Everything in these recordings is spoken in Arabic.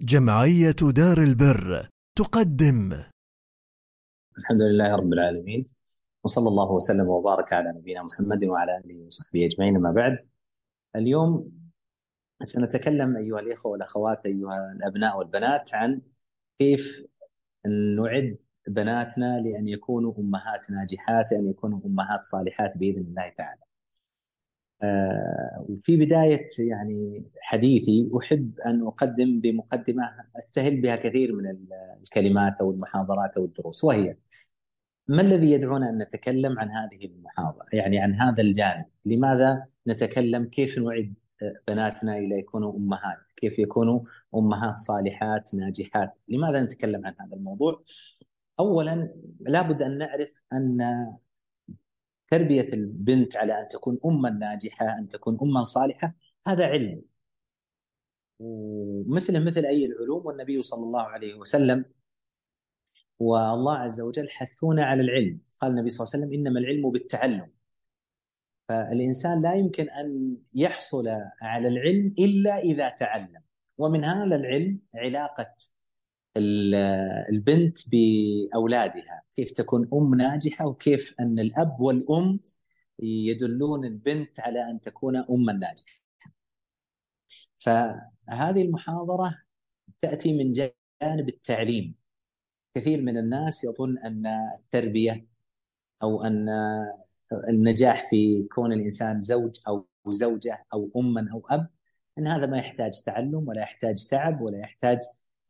جمعية دار البر تقدم الحمد لله رب العالمين وصلى الله وسلم وبارك على نبينا محمد وعلى آله وصحبه أجمعين أما بعد اليوم سنتكلم أيها الإخوة والأخوات أيها الأبناء والبنات عن كيف نعد بناتنا لأن يكونوا أمهات ناجحات لأن يكونوا أمهات صالحات بإذن الله تعالى. آه، وفي بداية يعني حديثي أحب أن أقدم بمقدمة أستهل بها كثير من الكلمات أو المحاضرات أو الدروس وهي ما الذي يدعونا أن نتكلم عن هذه المحاضرة؟ يعني عن هذا الجانب. لماذا نتكلم؟ كيف نعد بناتنا إلى يكونوا أمهات؟ كيف يكونوا أمهات صالحات ناجحات؟ لماذا نتكلم عن هذا الموضوع؟ أولا لابد أن نعرف أن تربية البنت على أن تكون اما ناجحة أن تكون اما صالحة هذا علم. ومثله مثل أي العلوم والنبي صلى الله عليه وسلم والله عز وجل حثونا على العلم. قال النبي صلى الله عليه وسلم إنما العلم بالتعلم. فالإنسان لا يمكن أن يحصل على العلم إلا إذا تعلم. ومن هذا العلم علاقة البنت بأولادها كيف تكون أم ناجحة وكيف أن الأب والأم يدلون البنت على أن تكون أما ناجحة. فهذه المحاضرة تأتي من جانب التعليم. كثير من الناس يظن أن التربية أو أن النجاح في كون الإنسان زوج أو زوجة أو أما أو أب أن هذا ما يحتاج تعلم ولا يحتاج تعب ولا يحتاج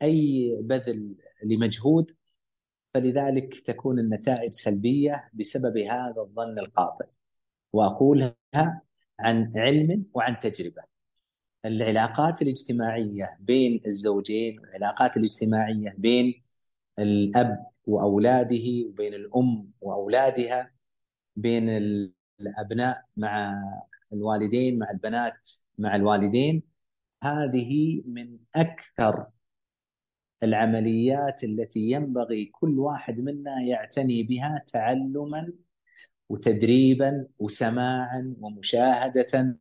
أي بذل لمجهود فلذلك تكون النتائج سلبية بسبب هذا الظن الخاطئ. وأقولها عن علم وعن تجربة. العلاقات الاجتماعية بين الزوجين والعلاقات الاجتماعية بين الأب وأولاده وبين الأم وأولادها بين الأبناء مع الوالدين مع البنات مع الوالدين هذه من أكثر العمليات التي ينبغي كل واحد منا يعتني بها تعلما وتدريبا وسماعا ومشاهدة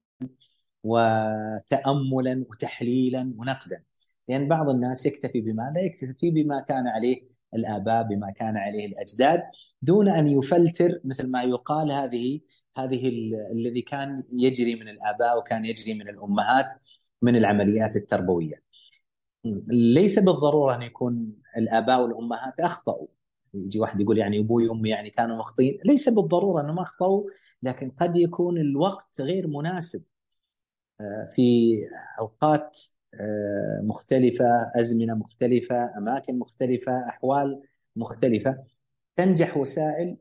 وتاملا وتحليلا ونقدا لأن بعض الناس يكتفي بماذا؟ يكتفي بما كان عليه الآباء بما كان عليه الأجداد دون أن يفلتر مثل ما يقال هذه هذه الذي كان يجري من الآباء وكان يجري من الأمهات من العمليات التربوية. ليس بالضرورة أن يكون الآباء والأمهات أخطأوا. يجي واحد يقول يعني أبوي وأمي يعني كانوا مخطئين. ليس بالضرورة أنهم أخطأوا لكن قد يكون الوقت غير مناسب. آه، في أوقات آه، مختلفة أزمنة مختلفة أماكن مختلفة أحوال مختلفة تنجح وسائل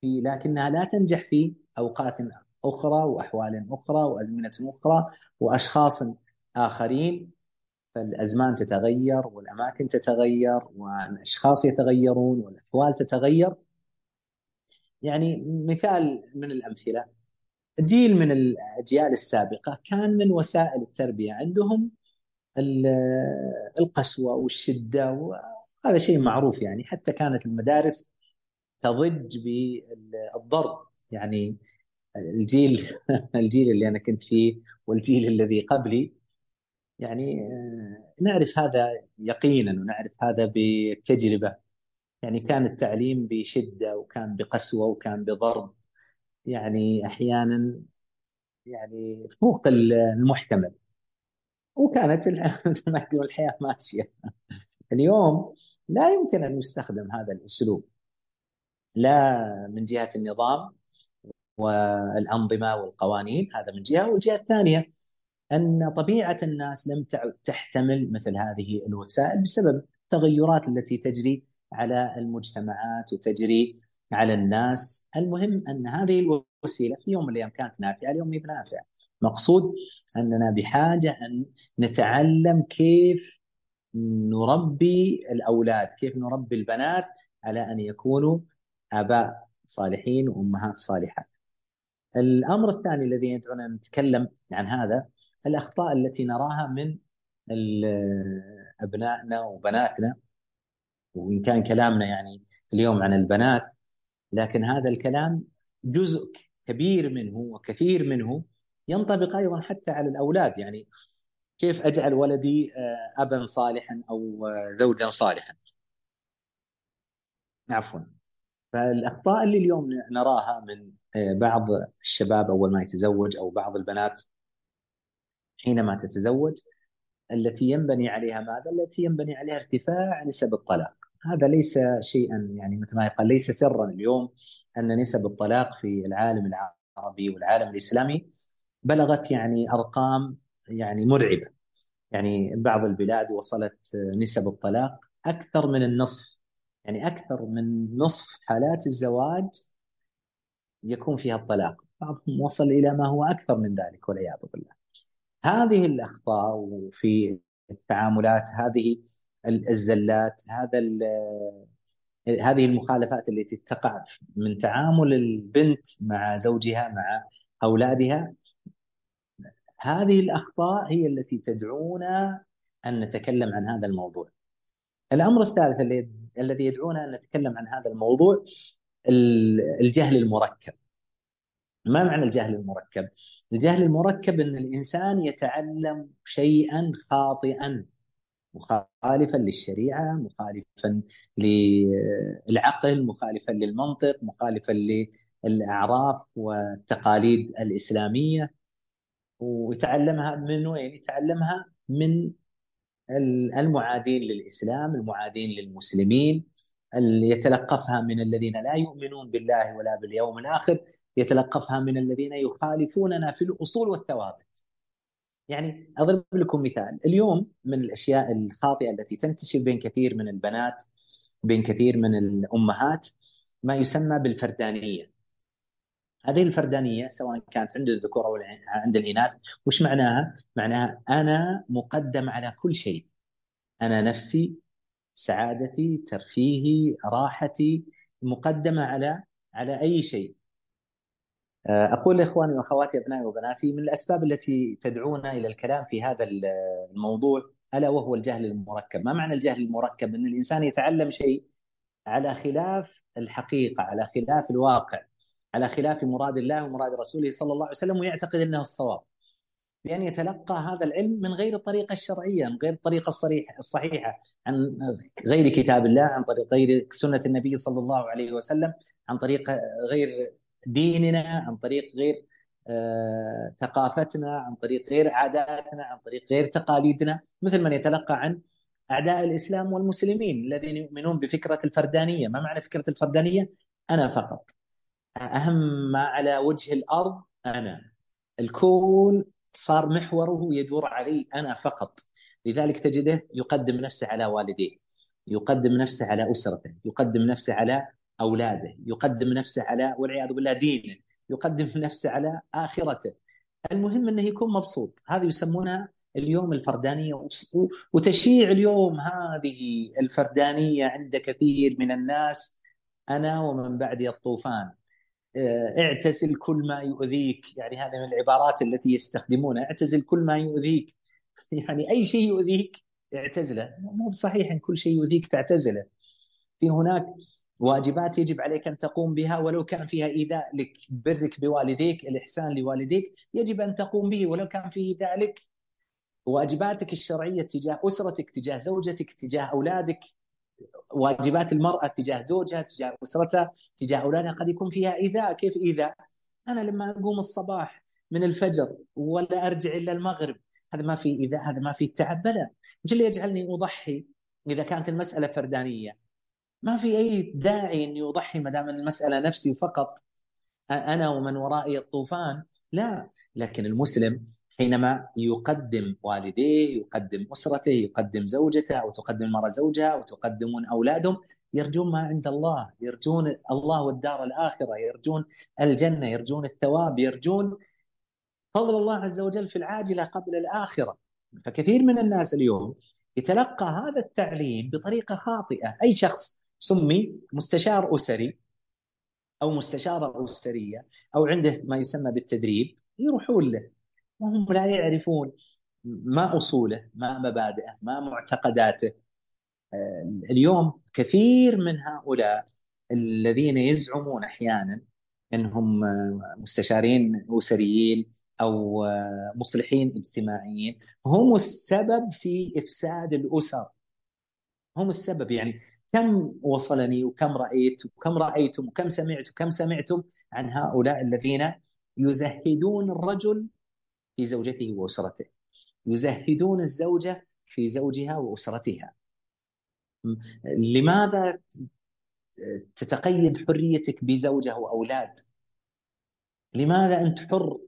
في لكنها لا تنجح في أوقات أخرى وأحوال أخرى وأزمنة أخرى وأشخاص آخرين. فالأزمان تتغير والأماكن تتغير والأشخاص يتغيرون والاحوال تتغير. يعني مثال من الأمثلة جيل من الأجيال السابقة كان من وسائل التربية عندهم القسوة والشدة وهذا شيء معروف يعني حتى كانت المدارس تضج بالضرب. يعني الجيل الجيل اللي أنا كنت فيه والجيل الذي قبلي يعني آه، نعرف هذا يقينا ونعرف هذا بتجربة. يعني كان التعليم بشدة وكان بقسوة وكان بضرب. يعني أحيانا يعني فوق المحتمل. وكانت الحياة ماشية. اليوم لا يمكن أن يستخدم هذا الأسلوب. لا من جهة النظام والأنظمة والقوانين هذا من جهة والجهة الثانية. أن طبيعة الناس لم تحتمل مثل هذه الوسائل بسبب التغيرات التي تجري على المجتمعات وتجري على الناس، المهم أن هذه الوسيلة في يوم من الأيام كانت نافعة، اليوم هي بنافعة. مقصود أننا بحاجة أن نتعلم كيف نربي الأولاد، كيف نربي البنات على أن يكونوا آباء صالحين وأمهات صالحات. الأمر الثاني الذي يدعونا نتكلم عن هذا الأخطاء التي نراها من أبنائنا وبناتنا وإن كان كلامنا يعني اليوم عن البنات لكن هذا الكلام جزء كبير منه وكثير منه ينطبق أيضا حتى على الأولاد. يعني كيف أجعل ولدي آه، ابا صالحا أو آه، زوجا صالحا؟ عفوا. فالأخطاء اللي اليوم نراها من آه، بعض الشباب أول ما يتزوج أو بعض البنات حينما تتزوج التي ينبني عليها ماذا؟ التي ينبني عليها ارتفاع نسب الطلاق. هذا ليس شيئا يعني مثل ما يقال ليس سرا اليوم أن نسب الطلاق في العالم العربي والعالم الإسلامي بلغت يعني أرقام يعني مرعبة. يعني بعض البلاد وصلت نسب الطلاق أكثر من النصف. يعني أكثر من نصف حالات الزواج يكون فيها الطلاق. بعضهم وصل إلى ما هو أكثر من ذلك والعياذ بالله. هذه الأخطاء وفي التعاملات هذه الزلات هذا هذه المخالفات التي تقع من تعامل البنت مع زوجها مع أولادها هذه الأخطاء هي التي تدعونا أن نتكلم عن هذا الموضوع. الأمر الثالث الذي يدعونا أن نتكلم عن هذا الموضوع الجهل المركب. ما معنى الجهل المركب؟ الجهل المركب أن الإنسان يتعلم شيئا خاطئا مخالفا للشريعة، مخالفا للعقل، مخالفا للمنطق، مخالفا للأعراف والتقاليد الإسلامية ويتعلمها من وين؟ يتعلمها من المعادين للإسلام، المعادين للمسلمين، اللي يتلقفها من الذين لا يؤمنون بالله ولا باليوم الآخر، يتلقفها من الذين يخالفوننا في الأصول والثوابت. يعني أضرب لكم مثال، اليوم من الأشياء الخاطئة التي تنتشر بين كثير من البنات بين كثير من الأمهات ما يسمى بالفردانية. هذه الفردانية سواء كانت عند الذكور أو عند الإناث، وش معناها؟ معناها أنا مقدم على كل شيء. أنا نفسي سعادتي، ترفيهي، راحتي مقدمة على على أي شيء. آه، أقول لإخواني وأخواتي أبنائي وبناتي من الأسباب التي تدعونا إلى الكلام في هذا الموضوع ألا وهو الجهل المركب، ما معنى الجهل المركب؟ إن الإنسان يتعلم شيء على خلاف الحقيقة، على خلاف الواقع، على خلاف مراد الله ومراد رسوله صلى الله عليه وسلم ويعتقد إنه الصواب. بأن يتلقى هذا العلم من غير الطريقة الشرعية، من غير الطريقة الصريحه الصحيحة، عن غير كتاب الله، عن طريق غير سنة النبي صلى الله عليه وسلم، عن طريق غير ديننا عن طريق غير آه، ثقافتنا عن طريق غير عاداتنا عن طريق غير تقاليدنا مثل من يتلقى عن أعداء الإسلام والمسلمين الذين يؤمنون بفكرة الفردانية، ما معنى فكرة الفردانية؟ أنا فقط. أهم ما على وجه الأرض أنا. الكون صار محوره يدور علي أنا فقط. لذلك تجده يقدم نفسه على والديه، يقدم نفسه على أسرته، يقدم نفسه على أولاده يقدم نفسه على والعياذ بالله دينه يقدم نفسه على آخرته. المهم إنه يكون مبسوط. هذه يسمونها اليوم الفردانية. وتشيع اليوم هذه الفردانية عند كثير من الناس أنا ومن بعدي الطوفان. آه، اعتزل كل ما يؤذيك. يعني هذه من العبارات التي يستخدمونها. اعتزل كل ما يؤذيك. يعني أي شيء يؤذيك اعتزله. مو بصحيح إن كل شيء يؤذيك تعتزله. في هناك واجبات يجب عليك أن تقوم بها ولو كان فيها إيذاء لك برك بوالديك الإحسان لوالديك يجب أن تقوم به ولو كان فيه إيذاء لك. واجباتك الشرعية تجاه أسرتك تجاه زوجتك تجاه أولادك. واجبات المرأة تجاه زوجها تجاه أسرتها تجاه أولادها قد يكون فيها إيذاء. كيف إيذاء؟ أنا لما أقوم الصباح من الفجر ولا أرجع إلا المغرب هذا ما في إيذاء هذا ما في تعب بلى. إيش اللي يجعلني أضحي إذا كانت المسألة فردانية؟ ما في أي داعي اني اضحي ما دام المسألة نفسي فقط أنا ومن ورائي الطوفان. لا لكن المسلم حينما يقدم والديه يقدم أسرته يقدم زوجته أو تقدم المراه زوجها أو تقدمون أولادهم يرجون ما عند الله يرجون الله والدار الآخرة يرجون الجنة يرجون الثواب يرجون فضل الله عز وجل في العاجلة قبل الآخرة. فكثير من الناس اليوم يتلقى هذا التعليم بطريقة خاطئة. أي شخص سمي مستشار أسري أو مستشارة أسرية أو عنده ما يسمى بالتدريب يروحون له. وهم لا يعرفون ما أصوله ما مبادئه ما معتقداته. آه، اليوم كثير من هؤلاء الذين يزعمون أحيانا إنهم مستشارين أسريين أو مصلحين اجتماعيين هم السبب في إفساد الأسر. هم السبب يعني كم وصلني وكم رايت وكم رأيتم وكم سمعت وكم سمعتم عن هؤلاء الذين يزهدون الرجل في زوجته وأسرته. يزهدون الزوجة في زوجها وأسرتها. لماذا تتقيد حريتك بزوجة وأولاد؟ لماذا أنت حر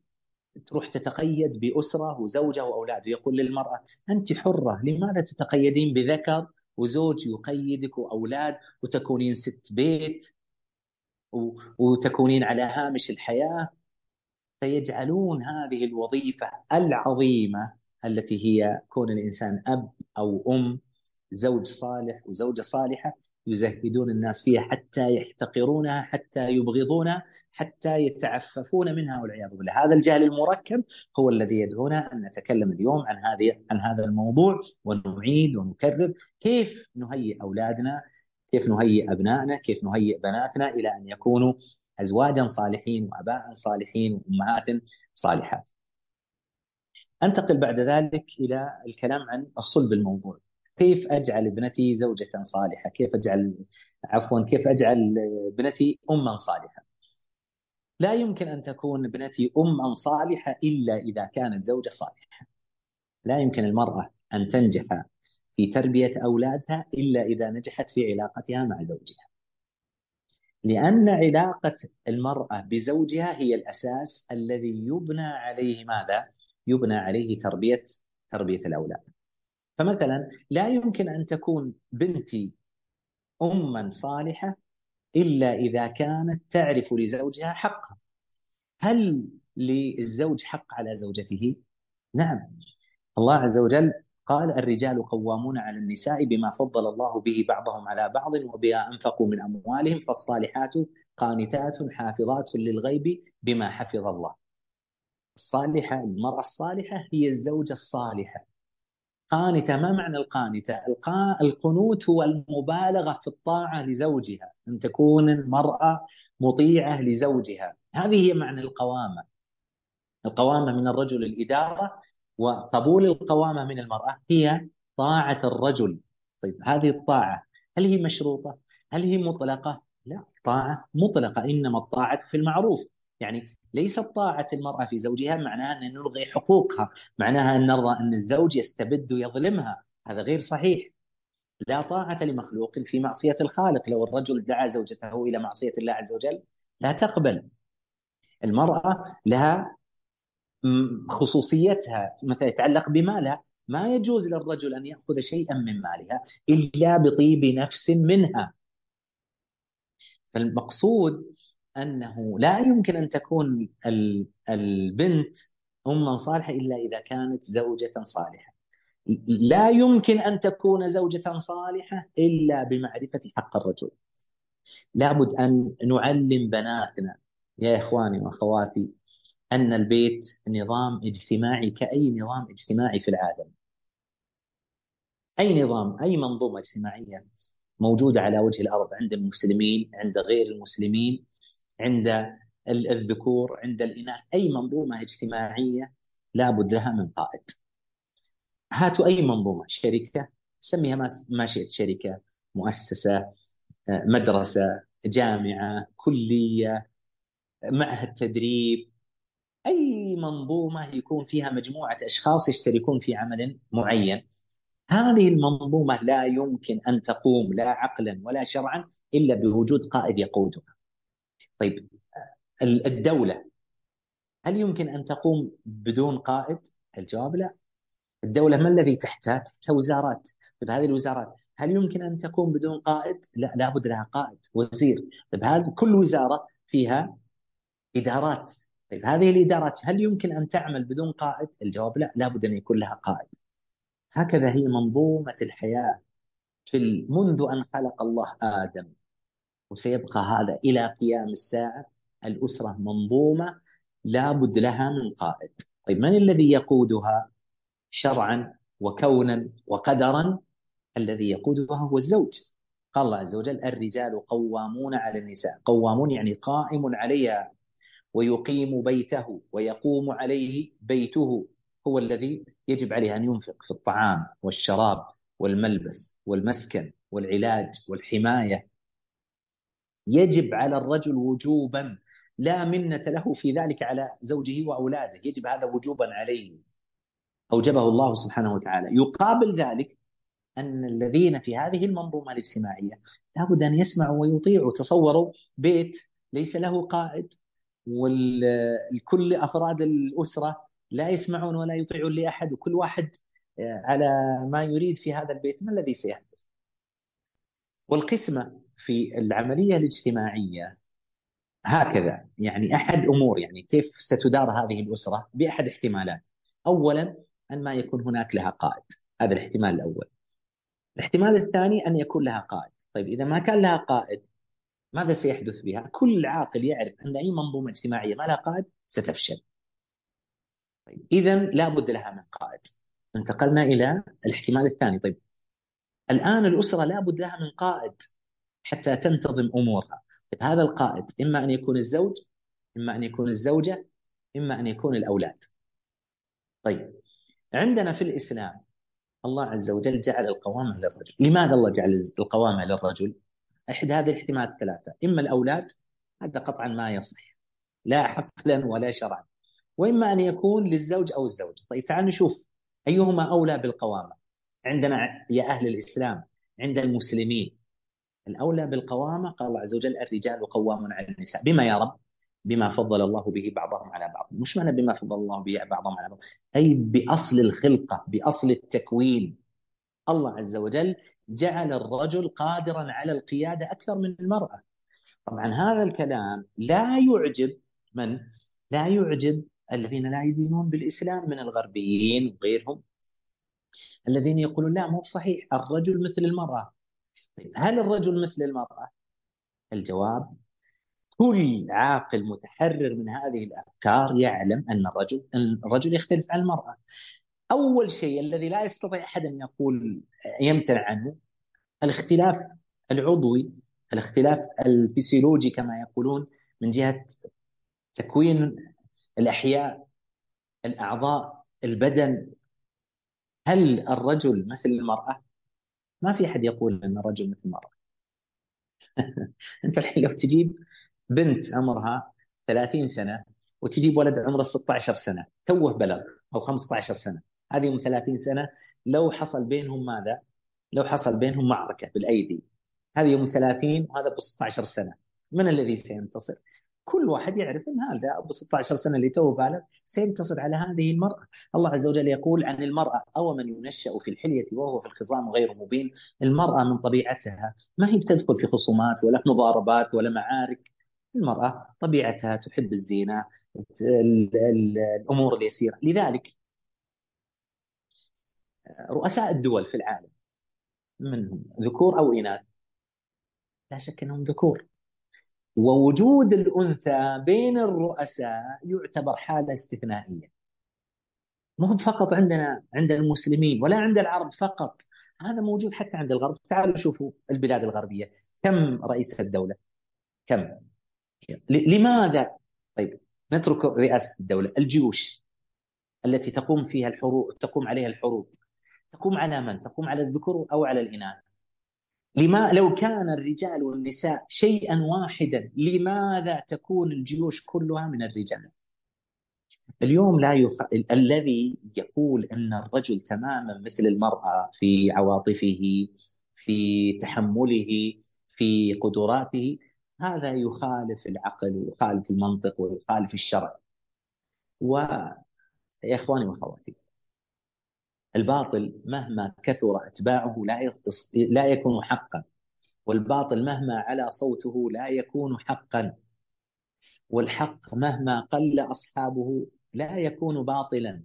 تروح تتقيد بأسرة وزوجة وأولاد؟ يقول للمرأة أنت حرة لماذا تتقيدين بذكر وزوج يقيدك وأولاد وتكونين ست بيت وتكونين على هامش الحياة فيجعلون هذه الوظيفة العظيمة التي هي كون الإنسان أب أو أم زوج صالح وزوجة صالحة يزهدون الناس فيها حتى يحتقرونها حتى يبغضونها حتى يتعففون منها والعياذ بالله. هذا الجهل المركب هو الذي يدعونا أن نتكلم اليوم عن هذه عن هذا الموضوع ونعيد ونكرر كيف نهيئ أولادنا كيف نهيئ أبنائنا كيف نهيئ بناتنا إلى أن يكونوا ازواجا صالحين واباء صالحين وأمهات صالحات. أنتقل بعد ذلك إلى الكلام عن صلب الموضوع. كيف أجعل ابنتي زوجة صالحة؟ كيف اجعل عفوا كيف أجعل ابنتي اما صالحة؟ لا يمكن أن تكون ابنتي اما صالحة إلا إذا كانت زوجة صالحة. لا يمكن المرأة أن تنجح في تربية أولادها إلا إذا نجحت في علاقتها مع زوجها. لأن علاقة المرأة بزوجها هي الأساس الذي يبنى عليه ماذا؟ يبنى عليه تربية تربية الأولاد. فمثلا لا يمكن أن تكون بنتي اما صالحة إلا إذا كانت تعرف لزوجها حقها. هل للزوج حق على زوجته؟ نعم. الله عز وجل قال الرجال قوامون على النساء بما فضل الله به بعضهم على بعض وبما أنفقوا من أموالهم فالصالحات قانتات حافظات للغيب بما حفظ الله. الصالحة المرأة الصالحة هي الزوجة الصالحة قانتة ما معنى القانتة؟ القنوت هو المبالغة في الطاعة لزوجها أن تكون المرأة مطيعة لزوجها هذه هي معنى القوامة القوامة من الرجل الإدارة وقبول القوامة من المرأة هي طاعة الرجل طيب هذه الطاعة هل هي مشروطة؟ هل هي مطلقة؟ لا طاعة مطلقة إنما الطاعة في المعروف يعني ليست طاعة المرأة في زوجها معناها أن نلغي حقوقها معناها أن نرضى أن الزوج يستبد ويظلمها. هذا غير صحيح. لا طاعة لمخلوق في معصية الخالق. لو الرجل دعا زوجته إلى معصية الله عز وجل لا تقبل. المرأة لها خصوصيتها مثلا يتعلق بمالها. ما يجوز للرجل أن يأخذ شيئا من مالها إلا بطيب نفس منها. فالمقصود أنه لا يمكن أن تكون البنت اما صالحة إلا إذا كانت زوجة صالحة. لا يمكن أن تكون زوجة صالحة إلا بمعرفة حق الرجل. لابد أن نعلم بناتنا يا إخواني وأخواتي أن البيت نظام اجتماعي كأي نظام اجتماعي في العالم. أي نظام أي منظومة اجتماعية موجودة على وجه الأرض عند المسلمين عند غير المسلمين عند الذكور عند الإناث. أي منظومة اجتماعية لابد لها من قائد. هاتوا أي منظومة شركة سميها ما شئت شركة مؤسسة مدرسة جامعة كلية معهد تدريب. أي منظومة يكون فيها مجموعة أشخاص يشتركون في عمل معين. هذه المنظومة لا يمكن أن تقوم لا عقلا ولا شرعا إلا بوجود قائد يقودها. طيب الدولة هل يمكن أن تقوم بدون قائد؟ الجواب لا الدولة ما الذي تحتها؟ تحتها وزارات طيب هذه الوزارات هل يمكن أن تقوم بدون قائد؟ لا لابد لها قائد وزير طيب هذه كل وزارة فيها إدارات طيب هذه الإدارات هل يمكن أن تعمل بدون قائد؟ الجواب لا لابد أن يكون لها قائد هكذا هي منظومة الحياة في منذ أن خلق الله آدم وسيبقى هذا إلى قيام الساعة الأسرة منظومة لا بد لها من قائد. طيب من الذي يقودها شرعا وكونا وقدرا؟ الذي يقودها هو الزوج. قال الله عز وجل الرجال قوامون على النساء. قوامون يعني قائم عليها. ويقيم بيته ويقوم عليه بيته. هو الذي يجب عليه أن ينفق في الطعام والشراب والملبس والمسكن والعلاج والحماية. يجب على الرجل وجوبا. لا منة له في ذلك على زوجه وأولاده، يجب هذا وجوبا عليه. أوجبه الله سبحانه وتعالى، يقابل ذلك أن الذين في هذه المنظومة الاجتماعية لابد أن يسمعوا ويطيعوا، تصوروا بيت ليس له قائد والكل أفراد الأسرة لا يسمعون ولا يطيعون لأحد وكل واحد آه، على ما يريد في هذا البيت. ما الذي سيحدث؟ والقسمة في العملية الاجتماعية. هكذا. يعني أحد أمور يعني كيف ستدار هذه الأسرة بأحد احتمالات. اولا أن ما يكون هناك لها قائد. هذا الاحتمال الأول. الاحتمال الثاني أن يكون لها قائد. طيب إذا ما كان لها قائد ماذا سيحدث بها؟ كل عاقل يعرف أن أي منظومة اجتماعية ما لها قائد ستفشل. طيب اذا لا بد لها من قائد. انتقلنا إلى الاحتمال الثاني. طيب الآن الأسرة لا بد لها من قائد. حتى تنتظم أمورها. طيب هذا القائد إما أن يكون الزوج إما أن يكون الزوجة إما أن يكون الأولاد. طيب عندنا في الإسلام الله عز وجل جعل القوامة للرجل. لماذا الله جعل القوامة للرجل؟ احد هذه الاحتمالات الثلاثة. إما الأولاد هذا قطعا ما يصح. لا حقلا ولا شرعا. وإما أن يكون للزوج أو الزوجة. طيب تعال نشوف أيهما أولى بالقوامة. عندنا يا أهل الإسلام عند المسلمين. الأولى بالقوامة قال الله عز وجل الرجال قوامون على النساء. بما يا رب؟ بما فضل الله به بعضهم على بعض. مش معنى بما فضل الله به بعضهم على بعض. أي بأصل الخلقة بأصل التكوين. الله عز وجل جعل الرجل قادرا على القيادة أكثر من المرأة. طبعا هذا الكلام لا يعجب من؟ لا يعجب الذين لا يدينون بالإسلام من الغربيين وغيرهم. الذين يقولون لا مو صحيح الرجل مثل المرأة. طيب هل الرجل مثل المرأة؟ الجواب كل عاقل متحرر من هذه الأفكار يعلم أن الرجل الرجل يختلف عن المرأة. أول شيء الذي لا يستطيع أحد أن يقول يمتنع عنه الاختلاف العضوي الاختلاف الفسيولوجي كما يقولون من جهة تكوين الأحياء الأعضاء البدن هل الرجل مثل المرأة؟ ما في أحد يقول إن الرجل مثل المراه. أنت الحين لو تجيب بنت عمرها 30 سنة وتجيب ولد عمره 16 سنة توه بلغ أو 15 سنة هذه من 30 سنة لو حصل بينهم ماذا؟ لو حصل بينهم معركة بالأيدي هذه يوم 30 وهذا ب 16 سنة من الذي سينتصر؟ كل واحد يعرف إن هذا أبو 16 سنة اللي تو بالغ سينتصر على هذه المرأة، الله عز وجل يقول عن المرأة أو من ينشأ في الحلية وهو في الخصام غير مبين، المرأة من طبيعتها ما هي بتدخل في خصومات ولا مضاربات ولا معارك، المرأة طبيعتها تحب الزينة الأمور اليسيرة، لذلك رؤساء الدول في العالم منهم ذكور أو إناث لا شك أنهم ذكور. ووجود الأنثى بين الرؤساء يعتبر حالة استثنائية. مو فقط عندنا عند المسلمين ولا عند العرب فقط. هذا موجود حتى عند الغرب. تعالوا شوفوا البلاد الغربية. كم رئيس الدولة؟ كم؟ لماذا؟ طيب نترك رئاسة الدولة. الجيوش التي تقوم فيها الحروب تقوم عليها الحروب. تقوم على من؟ تقوم على الذكور أو على الإناث؟ لما لو كان الرجال والنساء شيئا واحدا لماذا تكون الجيوش كلها من الرجال؟ اليوم لا يخ... الذي يقول أن الرجل تماما مثل المرأة في عواطفه في تحمله في قدراته هذا يخالف العقل ويخالف المنطق ويخالف الشرع. و يا إخواني وأخواتي الباطل مهما كثر اتباعه لا لا يكون حقا. والباطل مهما علا صوته لا يكون حقا. والحق مهما قل أصحابه لا يكون باطلا.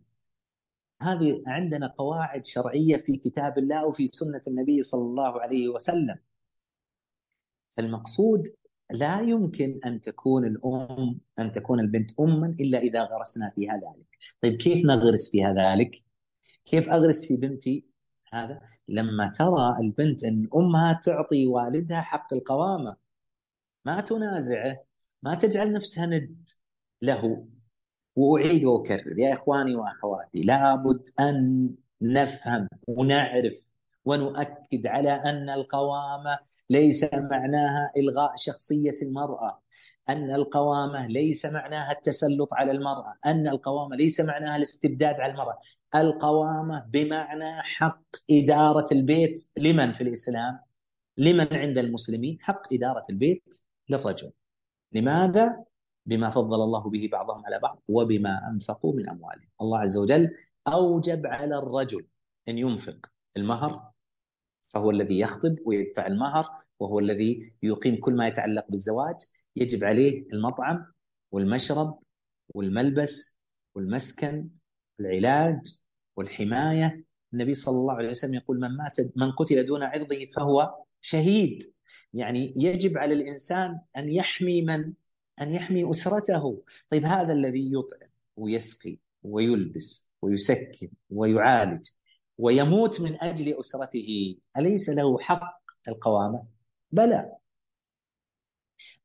هذه عندنا قواعد شرعية في كتاب الله وفي سنة النبي صلى الله عليه وسلم. المقصود لا يمكن أن تكون الام أن تكون البنت أما إلا إذا غرسنا فيها ذلك. طيب كيف نغرس فيها ذلك؟ كيف أغرس في بنتي؟ هذا لما ترى البنت أن أمها تعطي والدها حق القوامة. ما تنازعه ما تجعل نفسها ند له. وأعيد وأكرر يا إخواني وأخواتي لابد أن نفهم ونعرف ونؤكد على أن القوامة ليس معناها إلغاء شخصية المرأة. أن القوامة ليس معناها التسلط على المرأة أن القوامة ليس معناها الاستبداد على المرأة. القوامة بمعنى حق إدارة البيت لمن في الإسلام؟ لمن عند المسلمين حق إدارة البيت للرجل. لماذا؟ بما فضل الله به بعضهم على بعض وبما أنفقوا من أموالهم. الله عز وجل أوجب على الرجل أن ينفق المهر فهو الذي يخطب ويدفع المهر وهو الذي يقيم كل ما يتعلق بالزواج. يجب عليه المطعم والمشرب والملبس والمسكن العلاج والحماية. النبي صلى الله عليه وسلم يقول من مات من قتل دون عرضه فهو شهيد. يعني يجب على الإنسان أن يحمي من؟ أن يحمي أسرته. طيب هذا الذي يطعم ويسقي ويلبس ويسكن ويعالج ويموت من أجل أسرته أليس له حق القوامة؟ بلى.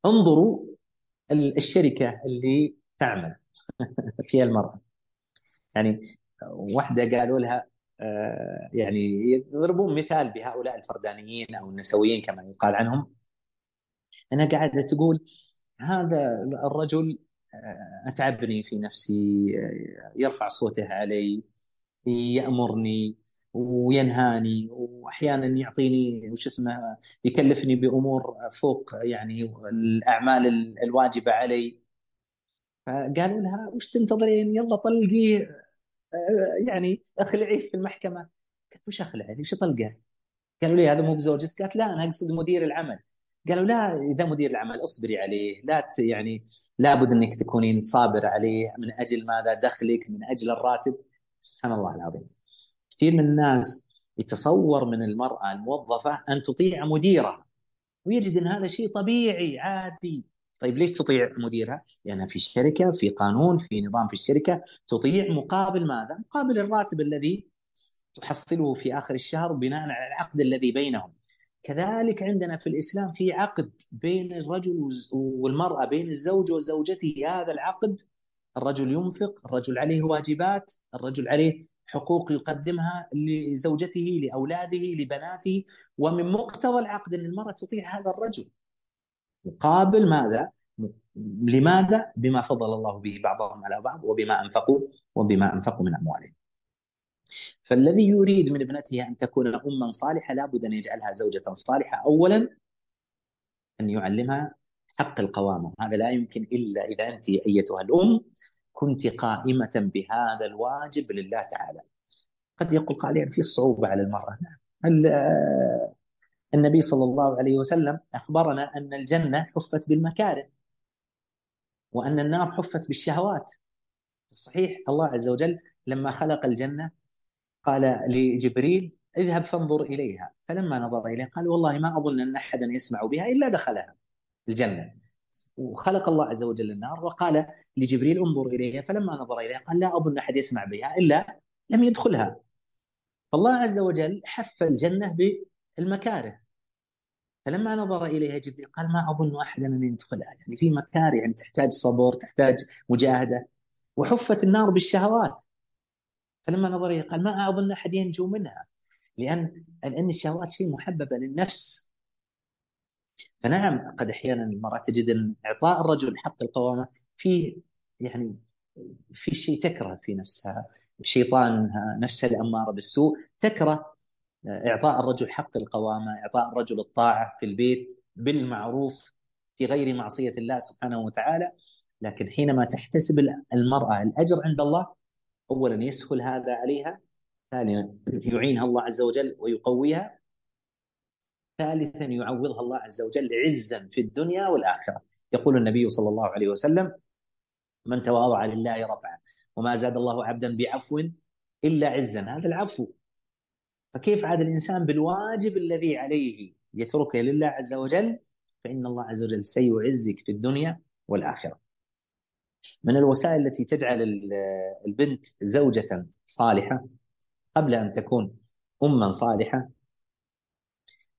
انظروا الشركة اللي تعمل فيها المرأة. يعني واحدة قالوا لها آه، يعني يضربون مثال بهؤلاء الفردانيين أو النسويين كما يقال عنهم. انها قاعدة تقول هذا الرجل آه، أتعبني في نفسي آه، يرفع صوته علي يأمرني وينهاني وأحيانا يعطيني وش اسمه يكلفني بأمور فوق يعني الأعمال الواجبة علي. فقالوا لها وش تنتظرين؟ يلا طلقيه يعني اخلعيه في المحكمة. قالت وش اخلعه وش اطلقه؟ قالوا لي هذا مو بزوجك قالت لا أنا أقصد مدير العمل. قالوا لا إذا مدير العمل اصبري عليه. لا يعني لابد أنك تكونين صابره عليه من أجل ماذا؟ دخلك من أجل الراتب. سبحان الله العظيم. كثير من الناس يتصور من المرأة الموظفة أن تطيع مديرها ويجد إن هذا شيء طبيعي عادي طيب ليش تطيع مديرها؟ لأنها في الشركة في قانون في نظام في الشركة تطيع مقابل ماذا؟ مقابل الراتب الذي تحصله في آخر الشهر بناء على العقد الذي بينهم. كذلك عندنا في الإسلام في عقد بين الرجل والمرأة بين الزوج وزوجته هذا العقد الرجل ينفق، الرجل عليه واجبات، الرجل عليه حقوق يقدمها لزوجته، لأولاده، لبناته، ومن مقتضى العقد أن المرأة تطيع هذا الرجل. مقابل ماذا؟ لماذا؟ بما فضل الله به بعضهم على بعض وبما أنفقوا وبما أنفقوا من أموالهم. فالذي يريد من ابنته أن تكون اما صالحة لابد أن يجعلها زوجة صالحة اولا أن يعلمها حق القوامة، هذا لا يمكن إلا إذا أنت أيتها الأم كنت قائمة بهذا الواجب لله تعالى. قد يقول قائل في صعوبة على المرأة، نعم. النبي صلى الله عليه وسلم أخبرنا أن الجنة حفت بالمكاره وأن النار حفت بالشهوات صحيح الله عز وجل لما خلق الجنة قال لجبريل اذهب فانظر إليها فلما نظر إليها قال والله ما أظن أن احدا يسمع بها إلا دخلها الجنة وخلق الله عز وجل النار وقال لجبريل انظر إليها فلما نظر إليها قال لا اظن احد يسمع بها إلا لم يدخلها. فالله عز وجل حف الجنة المكاره فلما نظر إليها جبريل قال ما أظن أحدا أن يدخلها. يعني في مكاره يعني تحتاج صبر تحتاج مجاهدة. وحفت النار بالشهوات. فلما نظر إليها قال ما أظن أحد ينجو منها. لأن لأن الشهوات شيء محببه للنفس. فنعم قد أحيانا المرأة تجد إن إعطاء الرجل حق القوامة فيه يعني في شيء تكره في نفسها. الشيطان نفسها الاماره بالسوء تكره إعطاء الرجل حق القوامة، إعطاء الرجل الطاعة في البيت بالمعروف في غير معصية الله سبحانه وتعالى، لكن حينما تحتسب المرأة الأجر عند الله اولا يسهل هذا عليها، ثانيا يعينها الله عز وجل ويقويها، ثالثا يعوضها الله عز وجل عزا في الدنيا والآخرة، يقول النبي صلى الله عليه وسلم: من تواضع لله رفعه، وما زاد الله عبدا بعفو إلا عزا، هذا العفو. فكيف عاد الإنسان بالواجب الذي عليه يتركه لله عز وجل؟ فإن الله عز وجل سيعزك في الدنيا والآخرة. من الوسائل التي تجعل البنت زوجة صالحة قبل أن تكون اما صالحة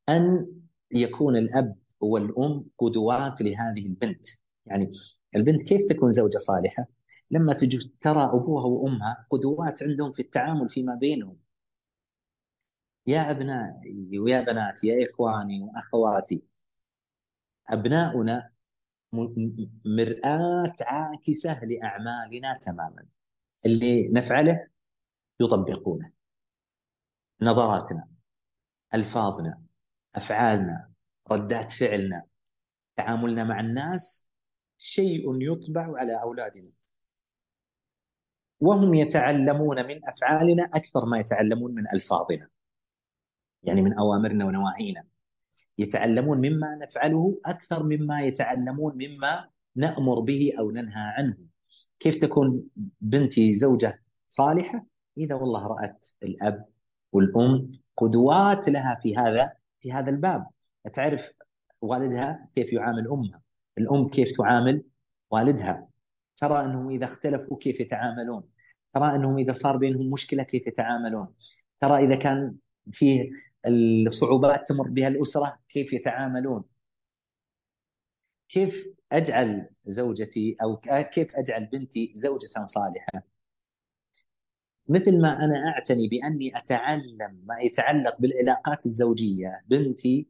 أن يكون الأب والأم قدوات لهذه البنت. يعني البنت كيف تكون زوجة صالحة؟ لما تجي ترى أبوها وأمها قدوات عندهم في التعامل فيما بينهم. يا أبنائي ويا بناتي يا إخواني وأخواتي أبناؤنا مرآة عاكسة لأعمالنا تماما. اللي نفعله يطبقونه. نظراتنا ألفاظنا. أفعالنا ردات فعلنا تعاملنا مع الناس شيء يطبع على أولادنا. وهم يتعلمون من أفعالنا أكثر ما يتعلمون من ألفاظنا. يعني من أوامرنا ونواهينا. يتعلمون مما نفعله أكثر مما يتعلمون مما نأمر به أو ننهى عنه. كيف تكون بنتي زوجة صالحة؟ إذا والله رأت الأب والأم قدوات لها في هذا في هذا الباب. تعرف والدها كيف يعامل أمها؟ الأم كيف تعامل والدها؟ ترى أنهم إذا اختلفوا كيف يتعاملون؟ ترى أنهم إذا صار بينهم مشكلة كيف يتعاملون؟ ترى إذا كان فيه الصعوبات تمر بها الأسرة كيف يتعاملون؟ كيف أجعل زوجتي أو كيف أجعل بنتي زوجة صالحة؟ مثل ما أنا أعتني بأني أتعلم ما يتعلق بالعلاقات الزوجية بنتي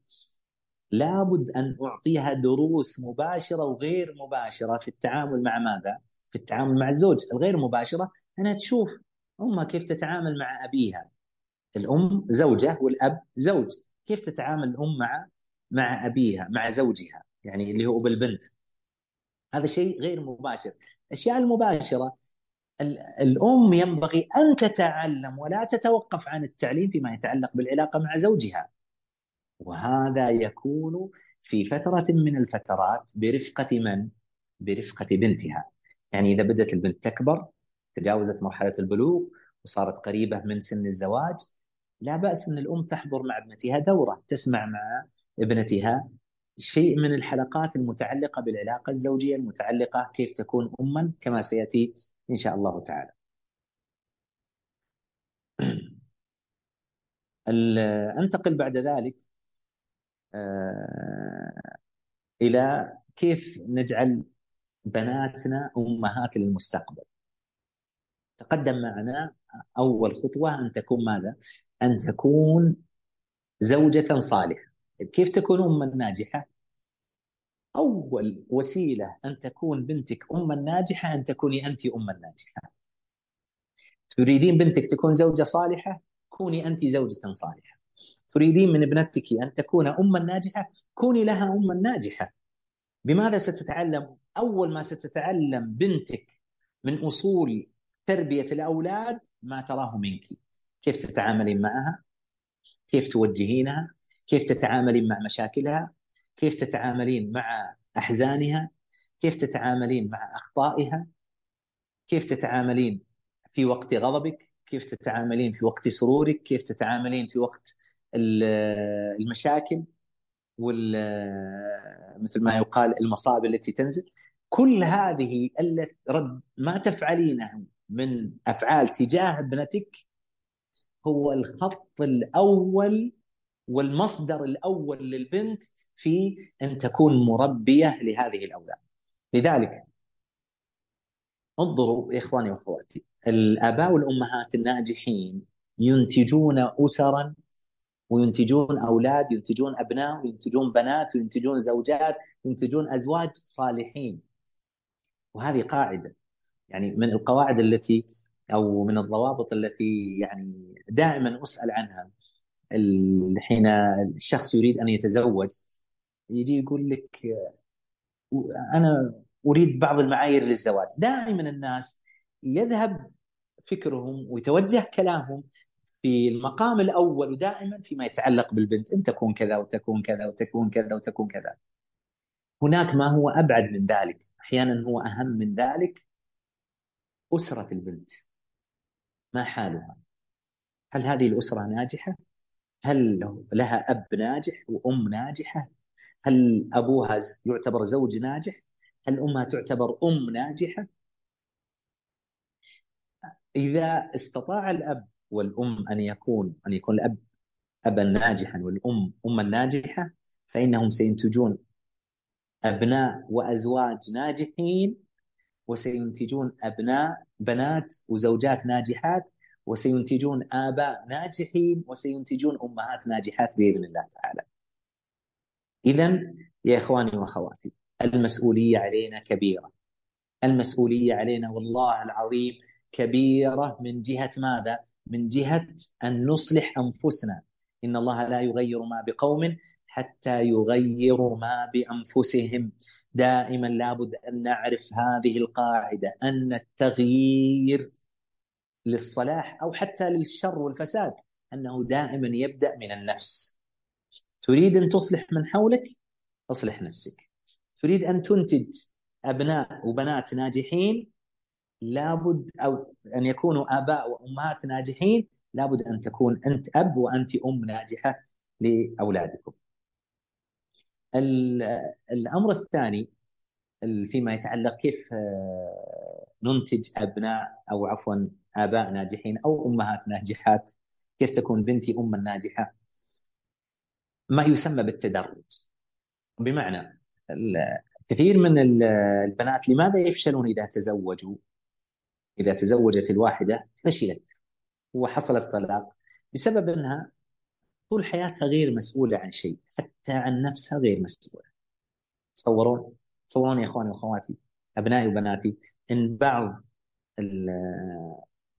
لابد أن أعطيها دروس مباشرة وغير مباشرة في التعامل مع ماذا؟ في التعامل مع الزوج. الغير مباشرة أنها تشوف أمها كيف تتعامل مع أبيها؟ الأم زوجة والأب زوج. كيف تتعامل الأم مع مع أبيها مع زوجها؟ يعني اللي هو بالبنت هذا شيء غير مباشر. الأشياء المباشرة الأم ينبغي أن تتعلم ولا تتوقف عن التعليم فيما يتعلق بالعلاقة مع زوجها وهذا يكون في فترة من الفترات برفقة من؟ برفقة بنتها يعني إذا بدأت البنت تكبر تجاوزت مرحلة البلوغ وصارت قريبة من سن الزواج لا بأس أن الأم تحضر مع ابنتها دورة تسمع مع ابنتها شيء من الحلقات المتعلقة بالعلاقة الزوجية المتعلقة كيف تكون أما كما سيأتي إن شاء الله تعالى أنتقل بعد ذلك آه، إلى كيف نجعل بناتنا امهات للمستقبل تقدم معنا أول خطوة أن تكون ماذا؟ أن تكون زوجة صالحة كيف تكون أما ناجحة؟ أول وسيلة أن تكون بنتك أما ناجحة أن تكوني أنت أما ناجحة تريدين بنتك تكون زوجة صالحة؟ كوني أنت زوجة صالحة. تريدين من ابنتك أن تكون أما ناجحة كوني لها أما ناجحة بماذا ستتعلم؟ أول ما ستتعلم بنتك من أصول تربية الأولاد ما تراه منك. كيف تتعاملين معها؟ كيف توجهينها؟ كيف تتعاملين مع مشاكلها؟ كيف تتعاملين مع أحزانها كيف تتعاملين مع أخطائها كيف تتعاملين في وقت غضبك كيف تتعاملين في وقت سرورك كيف تتعاملين في وقت المشاكل وال مثل ما يقال المصائب التي تنزل. كل هذه رد ما تفعلينه من أفعال تجاه ابنتك هو الخط الأول والمصدر الأول للبنت في أن تكون مربية لهذه الأولاد. لذلك انظروا إخواني وأخواتي الآباء والأمهات الناجحين ينتجون اسرا وينتجون أولاد ينتجون أبناء وينتجون بنات وينتجون زوجات وينتجون أزواج صالحين وهذه قاعدة يعني من القواعد التي أو من الضوابط التي يعني دائما أسأل عنها حين الشخص يريد أن يتزوج يجي يقول لك أنا أريد بعض المعايير للزواج دائما الناس يذهب فكرهم ويتوجه كلامهم في المقام الأول ودائما فيما يتعلق بالبنت إن تكون كذا وتكون كذا وتكون كذا وتكون كذا هناك ما هو أبعد من ذلك أحيانا هو أهم من ذلك أسرة البنت ما حالها؟ هل هذه الأسرة ناجحة؟ هل لها أب ناجح وأم ناجحة؟ هل أبوها يعتبر زوج ناجح؟ هل أمها تعتبر أم ناجحة؟ إذا استطاع الأب والأم أن يكون أن يكون الأب أبا ناجحا والأم أما ناجحة فإنهم سينتجون أبناء وأزواج ناجحين وسينتجون أبناء بنات وزوجات ناجحات وسينتجون آباء ناجحين وسينتجون أمهات ناجحات بإذن الله تعالى. اذا يا إخواني وأخواتي المسؤولية علينا كبيرة. المسؤولية علينا والله العظيم كبيرة من جهة ماذا؟ من جهة أن نصلح أنفسنا. إن الله لا يغير ما بقوم حتى يغيروا ما بأنفسهم دائما لابد أن نعرف هذه القاعدة أن التغيير للصلاح أو حتى للشر والفساد أنه دائما يبدأ من النفس. تريد أن تصلح من حولك؟ أصلح نفسك. تريد أن تنتج أبناء وبنات ناجحين؟ لابد أو أن يكونوا آباء وأمهات ناجحين؟ لابد أن تكون أنت أب وأنت أم ناجحة لأولادكم. الأمر الثاني فيما يتعلق كيف آه، ننتج أبناء أو عفوا آباء ناجحين أو أمهات ناجحات كيف تكون بنتي اما ناجحه ما يسمى بالتدرج. بمعنى كثير من البنات لماذا يفشلون إذا تزوجوا؟ إذا تزوجت الواحدة فشلت وحصلت طلاق بسبب أنها طول حياتها غير مسؤولة عن شيء حتى عن نفسها غير مسؤولة. تصورون؟ تصورون يا إخواني وأخواتي أبنائي وبناتي إن بعض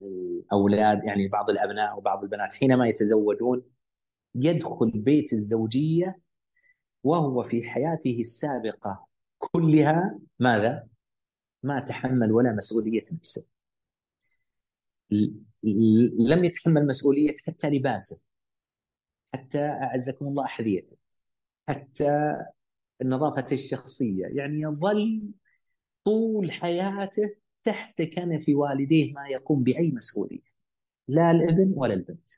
الأولاد يعني بعض الأبناء وبعض البنات حينما يتزوجون يدخل بيت الزوجية وهو في حياته السابقة كلها ماذا؟ ما تحمل ولا مسؤولية نفسه لم يتحمل مسؤولية حتى لباسه حتى أعزكم الله أحذيته حتى النظافه الشخصية. يعني يظل طول حياته تحت كنف والديه ما يقوم بأي مسؤولية. لا الابن ولا البنت.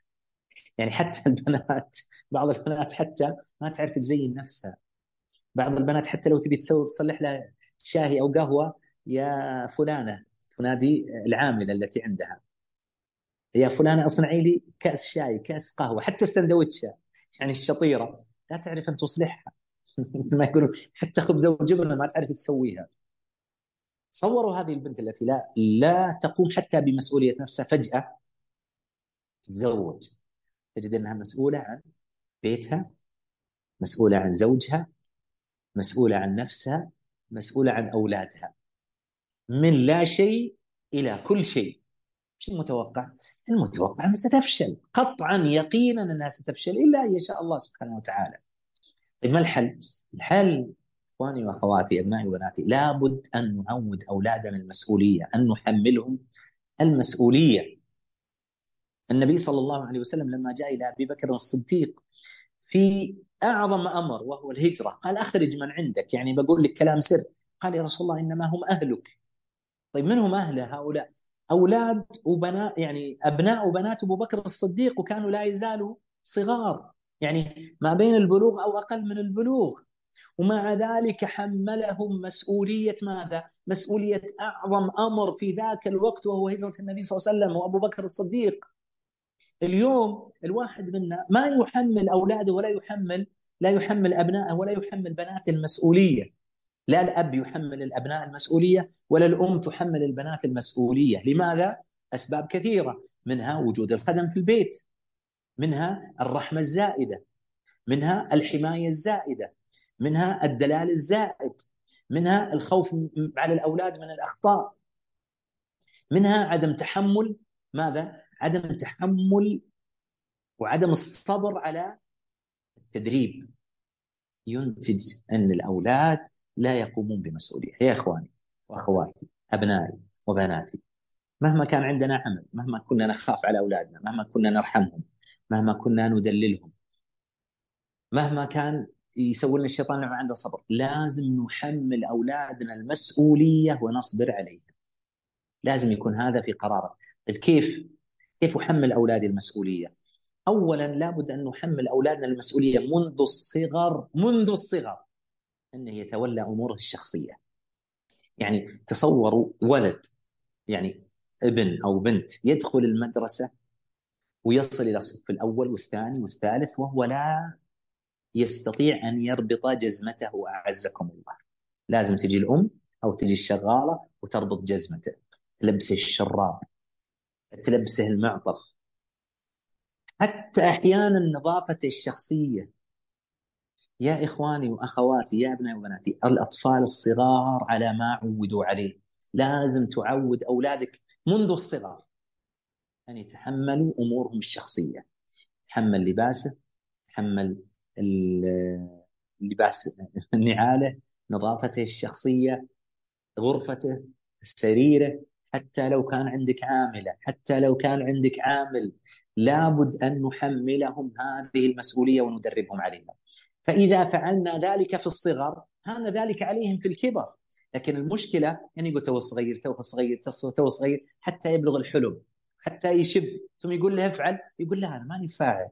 يعني حتى البنات بعض البنات حتى ما تعرف تزين نفسها. بعض البنات حتى لو تبي تسوي تصلح لها شاهي أو قهوة يا فلانة تنادي العاملة التي عندها. يا فلانة اصنعي لي كأس شاي كأس قهوة حتى السندوتشة يعني الشطيرة. لا تعرف أن تصلحها. ما يقولون حتى خبزه وجبنه ما تعرف تسويها. صوروا هذه البنت التي لا لا تقوم حتى بمسؤولية نفسها فجأة تتزوج. تجد أنها مسؤولة عن بيتها مسؤولة عن زوجها مسؤولة عن نفسها مسؤولة عن أولادها. من لا شيء إلى كل شيء. شو المتوقع؟ المتوقع أنها ستفشل. قطعا يقينا أنها ستفشل إلا إن يشاء الله سبحانه وتعالى. طيب ما الحل؟ الحل إخواني وأخواتي أبنائي وبناتي لابد أن نعود أولادنا المسؤولية، أن نحملهم المسؤولية. النبي صلى الله عليه وسلم لما جاء إلى أبي بكر الصديق في أعظم أمر وهو الهجرة، قال اخرج من عندك يعني بقول لك كلام سر، قال يا رسول الله إنما هم أهلك. طيب من هم أهل هؤلاء؟ أولاد وبنات يعني أبناء وبنات أبو بكر الصديق وكانوا لا يزالوا صغار يعني ما بين البلوغ أو أقل من البلوغ ومع ذلك حملهم مسؤولية ماذا؟ مسؤولية أعظم أمر في ذاك الوقت وهو هجرة النبي صلى الله عليه وسلم وأبو بكر الصديق. اليوم الواحد منا ما يحمل أولاده ولا يحمل لا يحمل أبنائه ولا يحمل بناته المسؤولية. لا الأب يحمل الأبناء المسؤولية ولا الأم تحمل البنات المسؤولية، لماذا؟ أسباب كثيرة، منها وجود الخدم في البيت، منها الرحمة الزائدة، منها الحماية الزائدة، منها الدلال الزائد، منها الخوف على الأولاد من الأخطاء، منها عدم تحمل ماذا؟ عدم تحمل وعدم الصبر على التدريب ينتج أن الأولاد لا يقومون بمسؤولية يا إخواني وأخواتي أبنائي وبناتي مهما كان عندنا عمل مهما كنا نخاف على أولادنا مهما كنا نرحمهم مهما كنا ندللهم. مهما كان يسوي لنا الشيطان ما عنده صبر لازم نحمل أولادنا المسؤولية ونصبر عليها لازم يكون هذا في قرارك. طيب كيف؟ كيف أحمل أولادي المسؤولية؟ اولا لابد أن نحمل أولادنا المسؤولية منذ الصغر منذ الصغر انه يتولى اموره الشخصية. يعني تصوروا ولد يعني ابن أو بنت يدخل المدرسة ويصل إلى الصف الأول والثاني والثالث وهو لا يستطيع أن يربط جزمته أعزكم الله. لازم تجي الأم أو تجي الشغالة وتربط جزمته. تلبسه الشراب تلبسه المعطف. حتى أحيانا نظافته الشخصية. يا إخواني وأخواتي يا أبنائي وبناتي الأطفال الصغار على ما عودوا عليه. لازم تعود أولادك منذ الصغر. أن يتحملوا أمورهم الشخصية. تحمل لباسه تحمل اللباس نعاله نظافته الشخصية غرفته سريره حتى لو كان عندك عامله حتى لو كان عندك عامل لابد أن نحملهم هذه المسؤولية وندربهم عليها. فإذا فعلنا ذلك في الصغر هان ذلك عليهم في الكبر. لكن المشكلة يعني يقول تو صغير تو صغير تو صغير حتى يبلغ الحلم. حتى يشب. ثم يقول له افعل. يقول لا أنا ماني فاعل.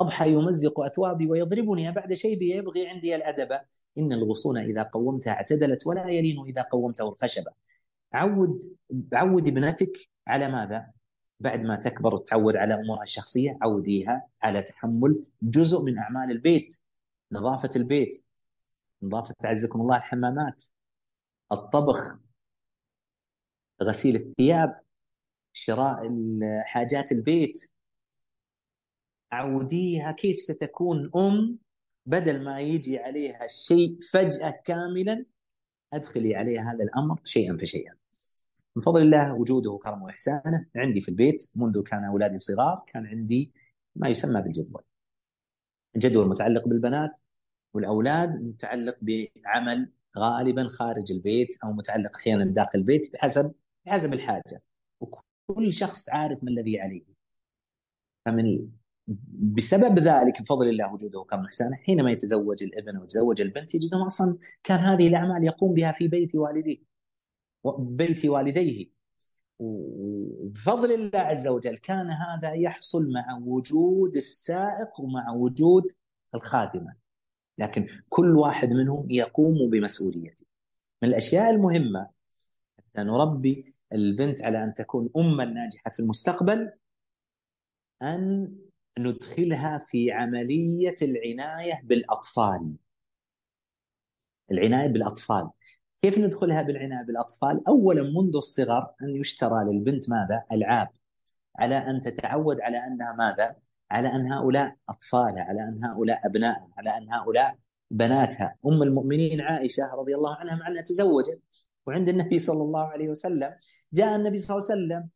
أضحى يمزق اثوابي ويضربني بعد شيبي يبغي عندي الأدب. إن الغصون إذا قومتها اعتدلت ولا يلين إذا قومته الخشبه عود عود ابنتك على ماذا؟ بعد ما تكبر وتعود على أمورها الشخصية عوديها على تحمل جزء من أعمال البيت نظافة البيت. نظافة عزكم الله الحمامات الطبخ غسيل الثياب. شراء حاجات البيت عوديها كيف ستكون أم بدل ما يجي عليها الشيء فجأة كاملا أدخلي عليها هذا الأمر شيئا فشيئا. من فضل الله وجوده وكرمه وإحسانه عندي في البيت منذ كان أولادي صغار كان عندي ما يسمى بالجدول. جدول متعلق بالبنات والأولاد متعلق بعمل غالبا خارج البيت أو متعلق أحيانا داخل البيت بحسب بحسب الحاجة وكل شخص عارف ما الذي عليه فمن بسبب ذلك بفضل الله وجوده وكرم احسانه حينما يتزوج الابن ويتزوج البنت يجدهم أصلا كان هذه الأعمال يقوم بها في بيت والديه بيت والديه. وبفضل الله عز وجل كان هذا يحصل مع وجود السائق ومع وجود الخادمة. لكن كل واحد منهم يقوم بمسؤوليته. من الأشياء المهمة حتى نربي البنت على أن تكون اما ناجحة في المستقبل أن ندخلها في عملية العناية بالأطفال. العناية بالأطفال. كيف ندخلها بالعناية بالأطفال؟ اولا منذ الصغر أن يشترى للبنت ماذا؟ ألعاب. على أن تتعود على أنها ماذا؟ على أن هؤلاء أطفالها على أن هؤلاء أبنائها على أن هؤلاء بناتها. أم المؤمنين عائشة رضي الله عنها مع أنها تزوجت. وعند النبي صلى الله عليه وسلم جاء النبي صلى الله عليه وسلم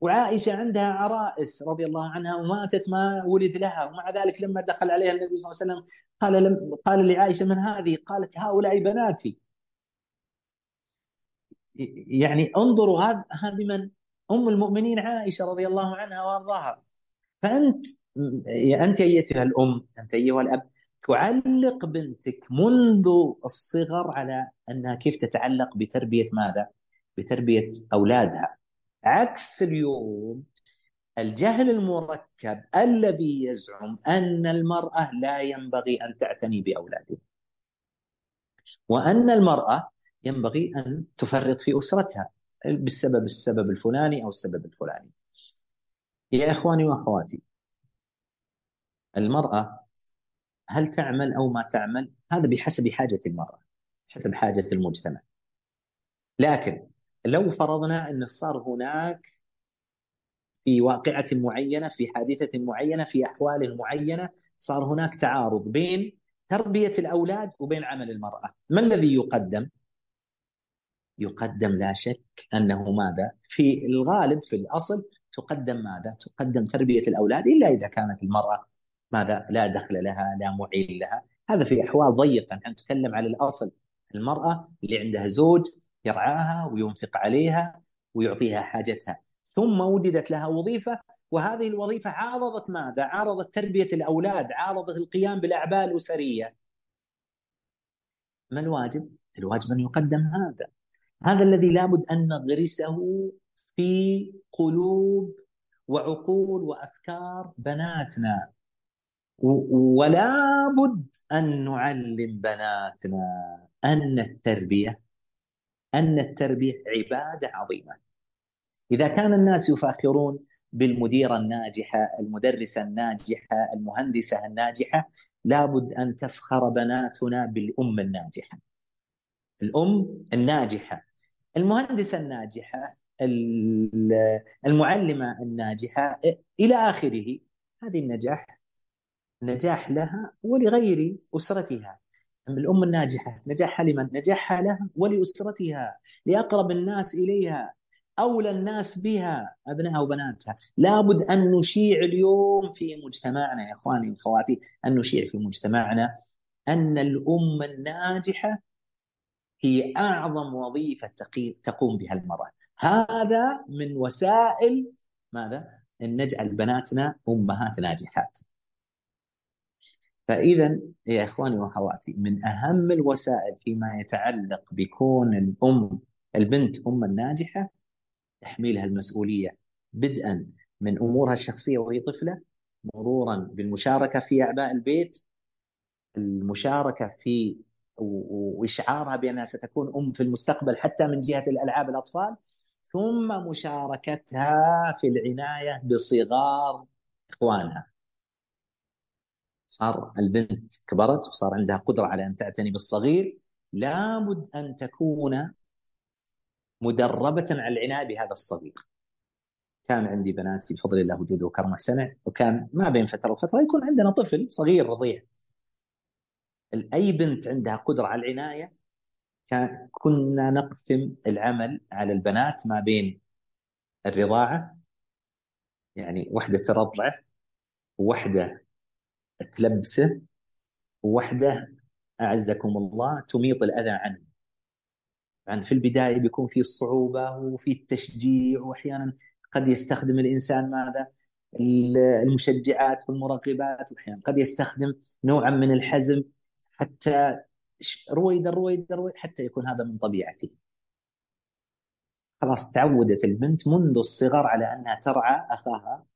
وعائشة عندها عرائس رضي الله عنها وماتت ما ولد لها ومع ذلك لما دخل عليها النبي صلى الله عليه وسلم قال لم قال لعائشة من هذه؟ قالت هؤلاء بناتي. يعني انظروا هذه هذه من أم المؤمنين عائشة رضي الله عنها وأرضاها. فأنت أنت أيتها الأم أنت أيها الأب تعلق بنتك منذ الصغر على أنها كيف تتعلق بتربية ماذا؟ بتربية أولادها عكس اليوم الجهل المركب الذي يزعم أن المرأة لا ينبغي أن تعتني بأولادها وأن المرأة ينبغي أن تفرط في أسرتها بسبب السبب الفلاني أو السبب الفلاني. يا إخواني وأخواتي المرأة هل تعمل أو ما تعمل هذا بحسب حاجة المرأة حسب حاجة المجتمع. لكن لو فرضنا ان صار هناك في واقعة معينة في حادثة معينة في أحوال معينة صار هناك تعارض بين تربية الأولاد وبين عمل المرأة، ما الذي يقدم؟ يقدم لا شك أنه ماذا؟ في الغالب في الأصل تقدم ماذا؟ تقدم تربية الأولاد إلا إذا كانت المرأة ماذا؟ لا دخل لها، لا معين لها، هذا في أحوال ضيقة، نحن نتكلم على الأصل المرأة اللي عندها زوج يرعاها وينفق عليها ويعطيها حاجتها ثم وجدت لها وظيفة وهذه الوظيفة عارضت ماذا؟ عارضت تربية الأولاد عارضت القيام بالأعباء الأسرية ما الواجب؟ الواجب أن يقدم هذا هذا الذي لابد أن نغرسه في قلوب وعقول وأفكار بناتنا ولا بد أن نعلم بناتنا أن التربية أن التربية عبادة عظيمة. إذا كان الناس يفاخرون بالمديرة الناجحة، المدرسة الناجحة، المهندسة الناجحة، لابد أن تفخر بناتنا بالأم الناجحة. الأم الناجحة المهندسة الناجحة المعلمة الناجحة إلى آخره هذه النجاح نجاح لها ولغير أسرتها الأم الناجحة نجاحها لمن؟ نجاحها لها ولأسرتها لأقرب الناس إليها أولى الناس بها أبنائها وبناتها لابد أن نشيع اليوم في مجتمعنا يا إخواني وأخواتي أن نشيع في مجتمعنا أن الأم الناجحة هي أعظم وظيفة تقوم بها المرأة هذا من وسائل ماذا؟ أن نجعل بناتنا أمهات ناجحات فإذا يا إخواني وأخواتي من أهم الوسائل فيما يتعلق بكون الأم البنت أم ناجحة تحميلها المسؤولية بدءا من أمورها الشخصية وهي طفلة مرورا بالمشاركة في أعباء البيت المشاركة في وإشعارها بأنها ستكون أم في المستقبل حتى من جهة الألعاب الأطفال ثم مشاركتها في العناية بصغار إخوانها. صار البنت كبرت وصار عندها قدرة على أن تعتني بالصغير لابد أن تكون مدربة على العناية بهذا الصغير. كان عندي بناتي بفضل الله وجوده وكرمه سنة وكان ما بين فترة وفترة يكون عندنا طفل صغير رضيع. أي بنت عندها قدرة على العناية كنا نقسم العمل على البنات ما بين الرضاعة يعني واحدة ترضعه وواحدة تلبسه وواحدة أعزكم الله تميط الأذى عنه. يعني في البداية بيكون في الصعوبة وفي التشجيع وأحيانا قد يستخدم الإنسان ماذا؟ المشجعات والمراقبات وأحيانا قد يستخدم نوعا من الحزم حتى رويدا رويدا رويدا حتى يكون هذا من طبيعته. خلاص تعودت البنت منذ الصغر على أنها ترعى أخاها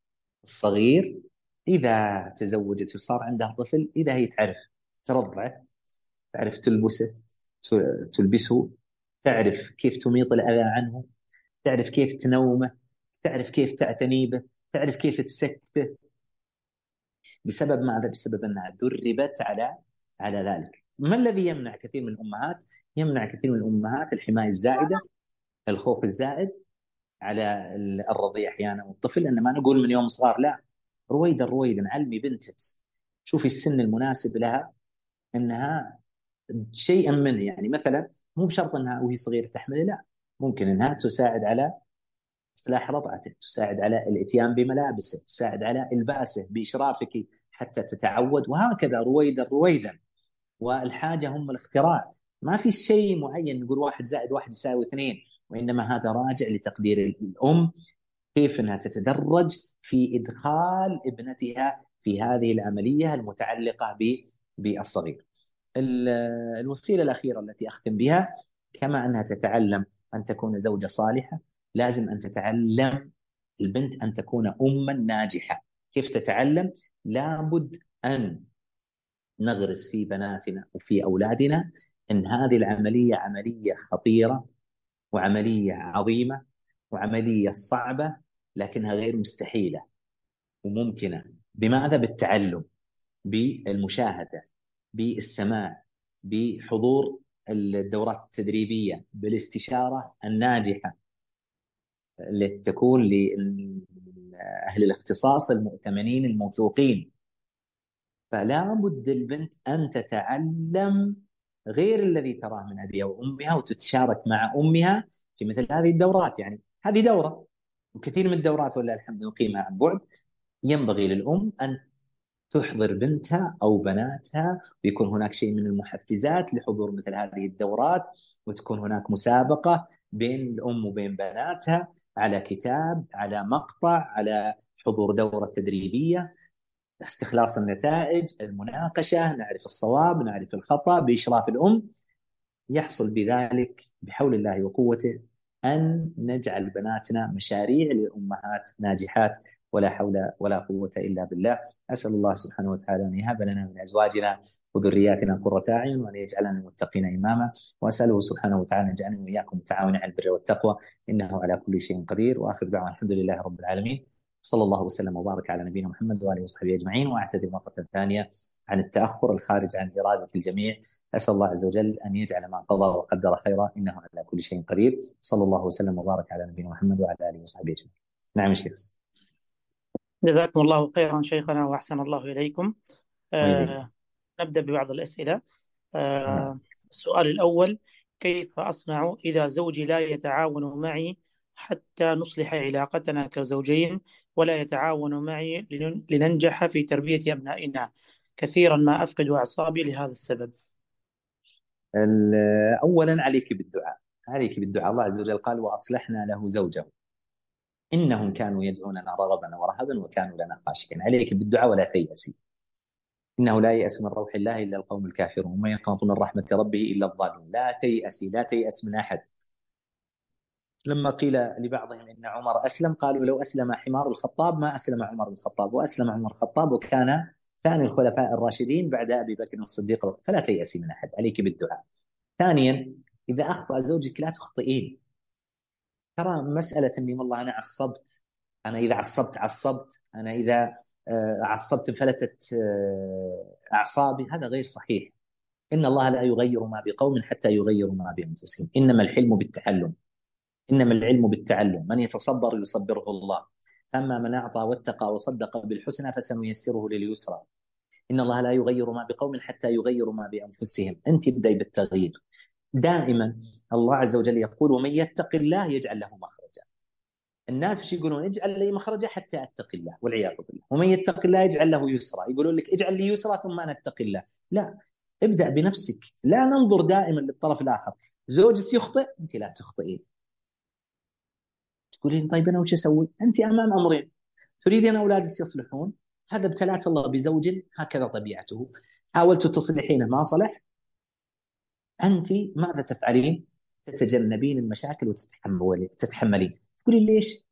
الصغير. إذا تزوجت وصار عندها طفل إذا هي تعرف ترضعه تعرف تلبسه تلبسه تعرف كيف تميط الأذى عنه تعرف كيف تنومه تعرف كيف تعتني به تعرف كيف تسكته بسبب ماذا؟ بسبب أنها دربت على على ذلك ما الذي يمنع كثير من الأمهات؟ يمنع كثير من الأمهات الحماية الزائدة الخوف الزائد على الرضيع أحيانا والطفل ان ما نقول من يوم صغار لا رويدا رويدا علمي بنتك. شوفي السن المناسب لها إنها شيئا منه. يعني مثلا مو بشرط إنها وهي صغيرة تحمل لا ممكن إنها تساعد على إصلاح رضعته، تساعد على الإتيان بملابسه، تساعد على إلباسه بإشرافك حتى تتعود وهكذا رويدا رويدا والحاجة هم الاختراع. ما في شيء معين نقول واحد زائد واحد يساوي اثنين وإنما هذا راجع لتقدير الأم كيف أنها تتدرج في إدخال ابنتها في هذه العملية المتعلقة بالصغير. الوسيلة الأخيرة التي أختم بها كما أنها تتعلم أن تكون زوجة صالحة لازم أن تتعلم البنت أن تكون اما ناجحة. كيف تتعلم؟ لابد أن نغرس في بناتنا وفي أولادنا إن هذه العملية عملية خطيرة وعملية عظيمة وعملية صعبة لكنها غير مستحيلة وممكنة. بماذا؟ بالتعلم بالمشاهدة بالسماع بحضور الدورات التدريبية بالاستشارة الناجحة التي تكون لأهل الاختصاص المؤتمنين الموثوقين. فلا بد البنت أن تتعلم غير الذي تراه من أبيها وأمها وتتشارك مع أمها في مثل هذه الدورات. يعني هذه دورة. وكثير من الدورات ولا الحمد نقيمها عن بعد ينبغي للأم أن تحضر بنتها أو بناتها ويكون هناك شيء من المحفزات لحضور مثل هذه الدورات وتكون هناك مسابقة بين الأم وبين بناتها على كتاب على مقطع على حضور دورة تدريبية استخلاص النتائج المناقشة نعرف الصواب نعرف الخطأ بإشراف الأم يحصل بذلك بحول الله وقوته. أن نجعل بناتنا مشاريع لأمهات ناجحات ولا حول ولا قوة إلا بالله. أسأل الله سبحانه وتعالى أن يهب لنا من أزواجنا وذرياتنا قرة أعين وأن يجعلنا المتقين إماما. وأسأله سبحانه وتعالى أن يجعلنا وإياكم متعاونين على البر والتقوى. إنه على كل شيء قدير. وآخر دعوة الحمد لله رب العالمين. صلى الله وسلم وبارك على نبينا محمد وآله وصحبه أجمعين. وأعتذر مرة ثانية. عن التأخر الخارج عن اراده الجميع أسأل الله عز وجل أن يجعل ما قضى وقدر خيرا إنه على كل شيء قدير. صلى الله وسلم وبارك على نبينا محمد وعلى آله وصحبه أجمعين. نعم شيخ. جزاكم الله خيرا شيخنا وأحسن الله إليكم. آه نبدأ ببعض الأسئلة. آه نعم. السؤال الأول كيف أصنع إذا زوجي لا يتعاون معي حتى نصلح علاقتنا كزوجين ولا يتعاون معي لننجح في تربية أبنائنا؟ كثيرا ما أفقد أعصابي لهذا السبب. أولا عليك بالدعاء. عليك بالدعاء. الله عز وجل قال وأصلحنا له زوجه. إنهم كانوا يدعوننا رغبا ورهبا وكانوا لنا خاشعين. عليك بالدعاء ولا تيأسي إنه لا يأس من روح الله إلا القوم الكافرون. وما يقنط من رحمة ربه إلا الظالمون. لا تيأسي لا تيأس من أحد. لما قيل لبعضهم إن عمر أسلم قالوا لو أسلم حمار الخطاب ما أسلم عمر الخطاب. وأسلم عمر الخطاب وكان ثاني الخلفاء الراشدين بعد أبي بكر الصديق فلا تيأسي من أحد عليك بالدعاء. ثانيا إذا أخطأ زوجك لا تخطئين. ترى مسألة إني والله أنا عصبت أنا إذا عصبت عصبت أنا إذا آه، عصبت انفلتت آه، أعصابي هذا غير صحيح. إن الله لا يغير ما بقوم حتى يغيروا ما بأنفسهم، إنما الحلم بالتحلم. إنما العلم بالتعلم من يتصبر يصبره الله اما من أعطى واتقى وصدق بالحسنى فسنيسره لليسرى إن الله لا يغير ما بقوم حتى يغيروا ما بأنفسهم. أنت ابدأي بالتغيير. دائما الله عز وجل يقول ومن يتق الله يجعل له مخرجا. الناس إيش يقولون؟ اجعل لي مخرجا حتى اتقي الله. والعياذ بالله. ومن يتق الله يجعل له يسرا. يقولون لك اجعل لي يسرا ثم أنا اتقي الله. لا. ابدأ بنفسك. لا ننظر دائما للطرف الآخر. زوجتي يخطئ أنت لا تخطئين. تقولين طيب أنا وش أسوي؟ أنت أمام أمرين. تريدين اولادك يصلحون؟ هذا ابتلاك الله بزوج هكذا طبيعته. حاولت تصلحينه ما صلح. أنت ماذا تفعلين؟ تتجنبين المشاكل وتتحملين. تتحملين. تقولين ليش؟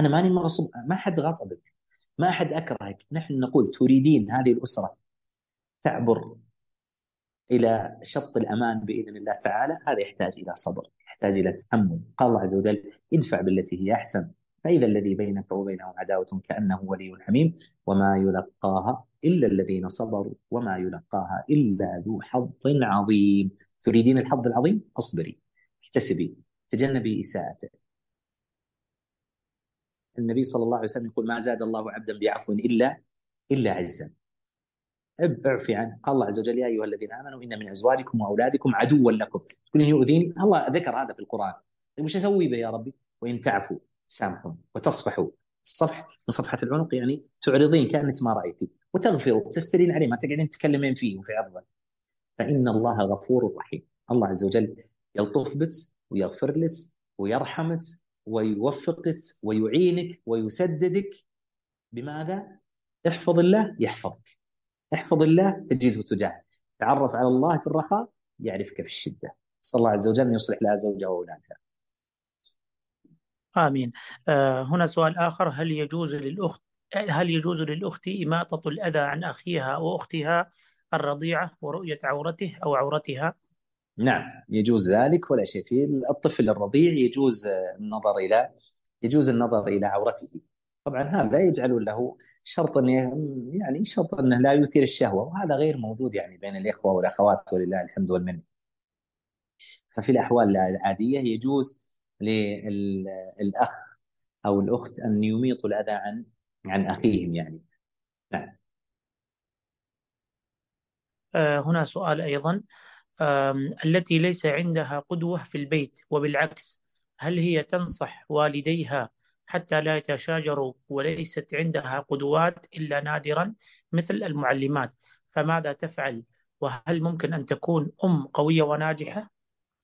أنا ماني مغصوب. ما حد غصبك. ما احد أكرهك. نحن نقول تريدين هذه الأسرة تعبر إلى شط الأمان بإذن الله تعالى. هذا يحتاج إلى صبر يحتاج إلى تحمل قال الله عز وجل ادفع بالتي هي أحسن. فإذا الذي بينك وبينه عداوة كأنه ولي حميم وما يلقاها إلا الذين صبروا وما يلقاها إلا ذو حظ عظيم. تريدين الحظ العظيم؟ اصبري. احتسبي. تجنبي إساءته. النبي صلى الله عليه وسلم يقول ما زاد الله عبدا بعفو إلا إلا عزا. اعفي عنه. قال الله عز وجل يا أيها الذين آمنوا إن من أزواجكم وأولادكم عدوا لكم. تقولين يؤذيني؟ الله ذكر هذا في القرآن. طيب وش أسوي به يا ربي؟ وإن تعفوا سامحوا وتصفحوا الصفح من صفحة العنق يعني تعرضين كانك ما رايتي وتغفروا تسترين عليه ما تقعدين تتكلمين فيه وفي عرضه. فإن الله غفور رحيم. الله عز وجل يلطف بك ويغفر لك ويرحمك ويوفقك ويعينك ويسددك. بماذا؟ احفظ الله يحفظك. احفظ الله تجده تجاهك. تعرف على الله في الرخاء يعرفك في الشدة. صلى الله عز وجل أن يصلح لها زوجها وأولادها آمين. آه هنا سؤال آخر. هل يجوز للأخت هل يجوز للأخت إماطة الأذى عن أخيها وأختها الرضيعة ورؤية عورته أو عورتها؟ نعم يجوز ذلك. ولا شيء فيه الطفل الرضيع يجوز النظر إلى يجوز النظر إلى عورته. طبعا هذا يجعل له شرط إنه يعني شرط إنه لا يثير الشهوة وهذا غير موجود يعني بين الإخوة والأخوات ولله الحمد والمنة. ففي الأحوال العادية يجوز للأخ أو الأخت أن يميطوا الأذى عن عن أخيهم يعني. نعم. آه، هنا سؤال أيضا التي ليس عندها قدوة في البيت وبالعكس هل هي تنصح والديها حتى لا يتشاجروا وليست عندها قدوات إلا نادرا مثل المعلمات فماذا تفعل وهل ممكن أن تكون أم قوية وناجحة؟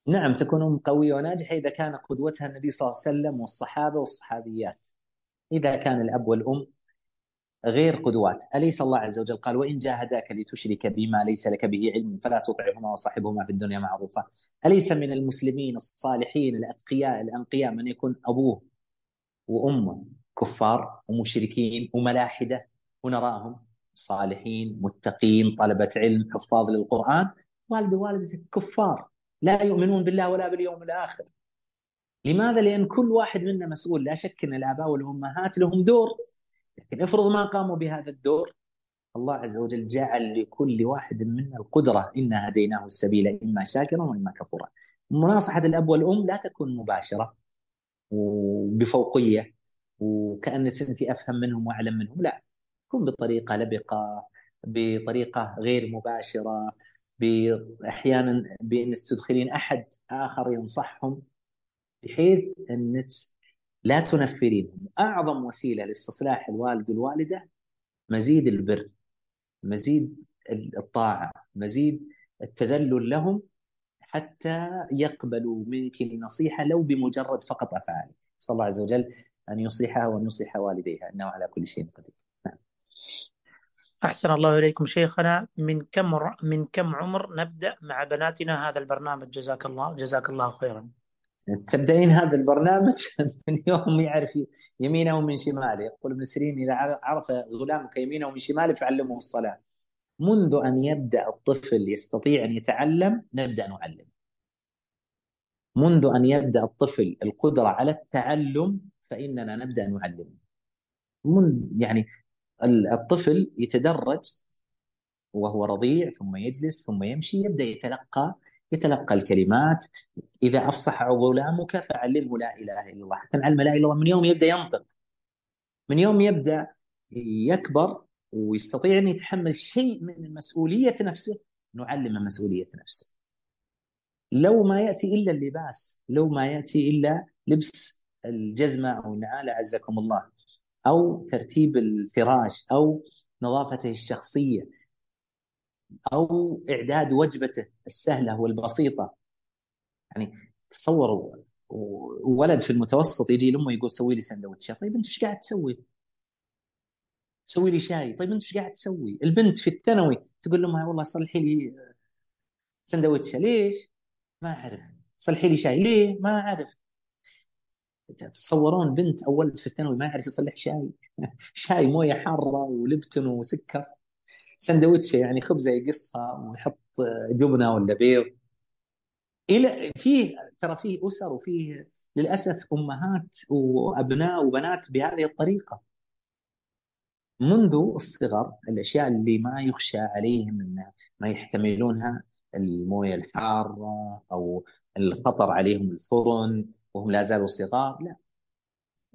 نعم تكون أم قوية وناجحة إذا كان قدوتها النبي صلى الله عليه وسلم والصحابة والصحابيات. إذا كان الأب والأم غير قدوات. أليس الله عز وجل؟ قال وإن جاهداك لتشرك بما ليس لك به علم فلا تطعهما وصاحبهما في الدنيا معروفة أليس من المسلمين الصالحين الأتقياء الأنقياء من يكون أبوه وأمه كفار ومشركين وملاحدة ونراهم صالحين متقين طلبة علم حفاظ للقرآن؟ والد ووالدتك كفار. لا يؤمنون بالله ولا باليوم الآخر. لماذا؟ لأن كل واحد منا مسؤول. لا شك أن الآباء والأمهات لهم دور. لكن افرض ما قاموا بهذا الدور الله عز وجل جعل لكل واحد منا القدرة. إنا هديناه السبيل إما شاكرا وإما كفورا. مناصحة الأب والأم لا تكون مباشرة وبفوقية وكأنك أنت أفهم منهم وأعلم منهم. لا تكون بطريقة لبقة بطريقة غير مباشرة. أحيانا بأن تدخلين أحد آخر ينصحهم بحيث أنك لا تنفرينهم. أعظم وسيلة لاستصلاح الوالد والوالدة مزيد البر مزيد الطاعة مزيد التذلل لهم حتى يقبلوا منك النصيحة لو بمجرد فقط أفعالك. صلى الله عز وجل أن يصلحها وأن يصلح والديها إنه على كل شيء قدير. نعم. أحسن الله إليكم شيخنا. من كم من كم عمر نبدأ مع بناتنا هذا البرنامج؟ جزاك الله جزاك الله خيرا. تبدأين هذا البرنامج من يوم يعرف يمينه من شماله. يقول ابن سيرين إذا عرف غلامك يمينه من شماله فعلمه الصلاة. منذ أن يبدأ الطفل يستطيع أن يتعلم نبدأ نعلم. منذ أن يبدأ الطفل القدرة على التعلم فإننا نبدأ نعلم. من يعني الطفل يتدرج وهو رضيع ثم يجلس ثم يمشي يبدأ يتلقى يتلقى الكلمات. إذا أفصح غلامك فعلمه لا إله إلا الله. حتى نعلم لا إله إلا الله من يوم يبدأ ينطق. من يوم يبدأ يكبر ويستطيع أن يتحمل شيء من مسؤولية نفسه نعلمه مسؤولية نفسه. لو ما يأتي إلا اللباس لو ما يأتي إلا لبس الجزمة أو النعالة عزكم الله. أو ترتيب الفراش أو نظافته الشخصية أو إعداد وجبته السهلة والبسيطة يعني تصوروا ولد في المتوسط يجي لأمه يقول سوي لي سندوتشات طيب أنت إيش قاعد تسوي؟ سوي لي شاي طيب أنت إيش قاعد تسوي؟ البنت في الثانوي تقول لأمها والله صلحي لي سندوتشة ليش؟ ما أعرف صلحي لي شاي ليه؟ ما أعرف تتصورون بنت أو ولد في الثانوي ما يعرف يصلح شاي. شاي موية حارة ولبتن وسكر. سندوتشه يعني خبزه يقصها ويحط جبنة ولا بيض. إلى فيه ترى فيه أسر وفيه للأسف أمهات وأبناء وبنات بهذه الطريقة. منذ الصغر الأشياء اللي ما يخشى عليهم انه ما يحتملونها الموية الحارة أو الخطر عليهم الفرن. وهم لا زالوا صغار لا.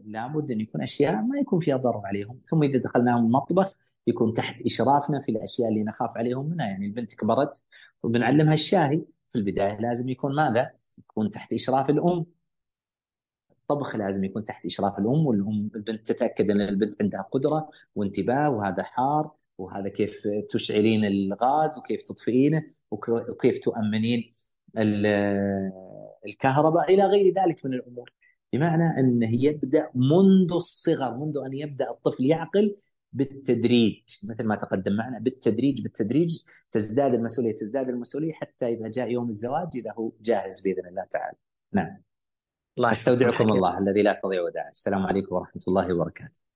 لابد أن يكون أشياء ما يكون فيها ضرر عليهم. ثم إذا دخلناهم المطبخ يكون تحت إشرافنا في الأشياء اللي نخاف عليهم منها. يعني البنت كبرت وبنعلمها الشاهي. في البداية لازم يكون ماذا؟ يكون تحت إشراف الأم. الطبخ لازم يكون تحت إشراف الأم والأم البنت تتأكد أن البنت عندها قدرة وانتباه وهذا حار وهذا كيف تشعلين الغاز وكيف تطفئينه وكيف تؤمنين الكهرباء إلى غير ذلك من الأمور بمعنى انه يبدا منذ الصغر منذ أن يبدأ الطفل يعقل بالتدريج مثل ما تقدم معنا بالتدريج بالتدريج تزداد المسؤولية تزداد المسؤولية حتى إذا جاء يوم الزواج إذا هو جاهز بإذن الله تعالى. نعم. الله أستودعكم الله الذي لا تضيع ودائعه. السلام عليكم ورحمة الله وبركاته.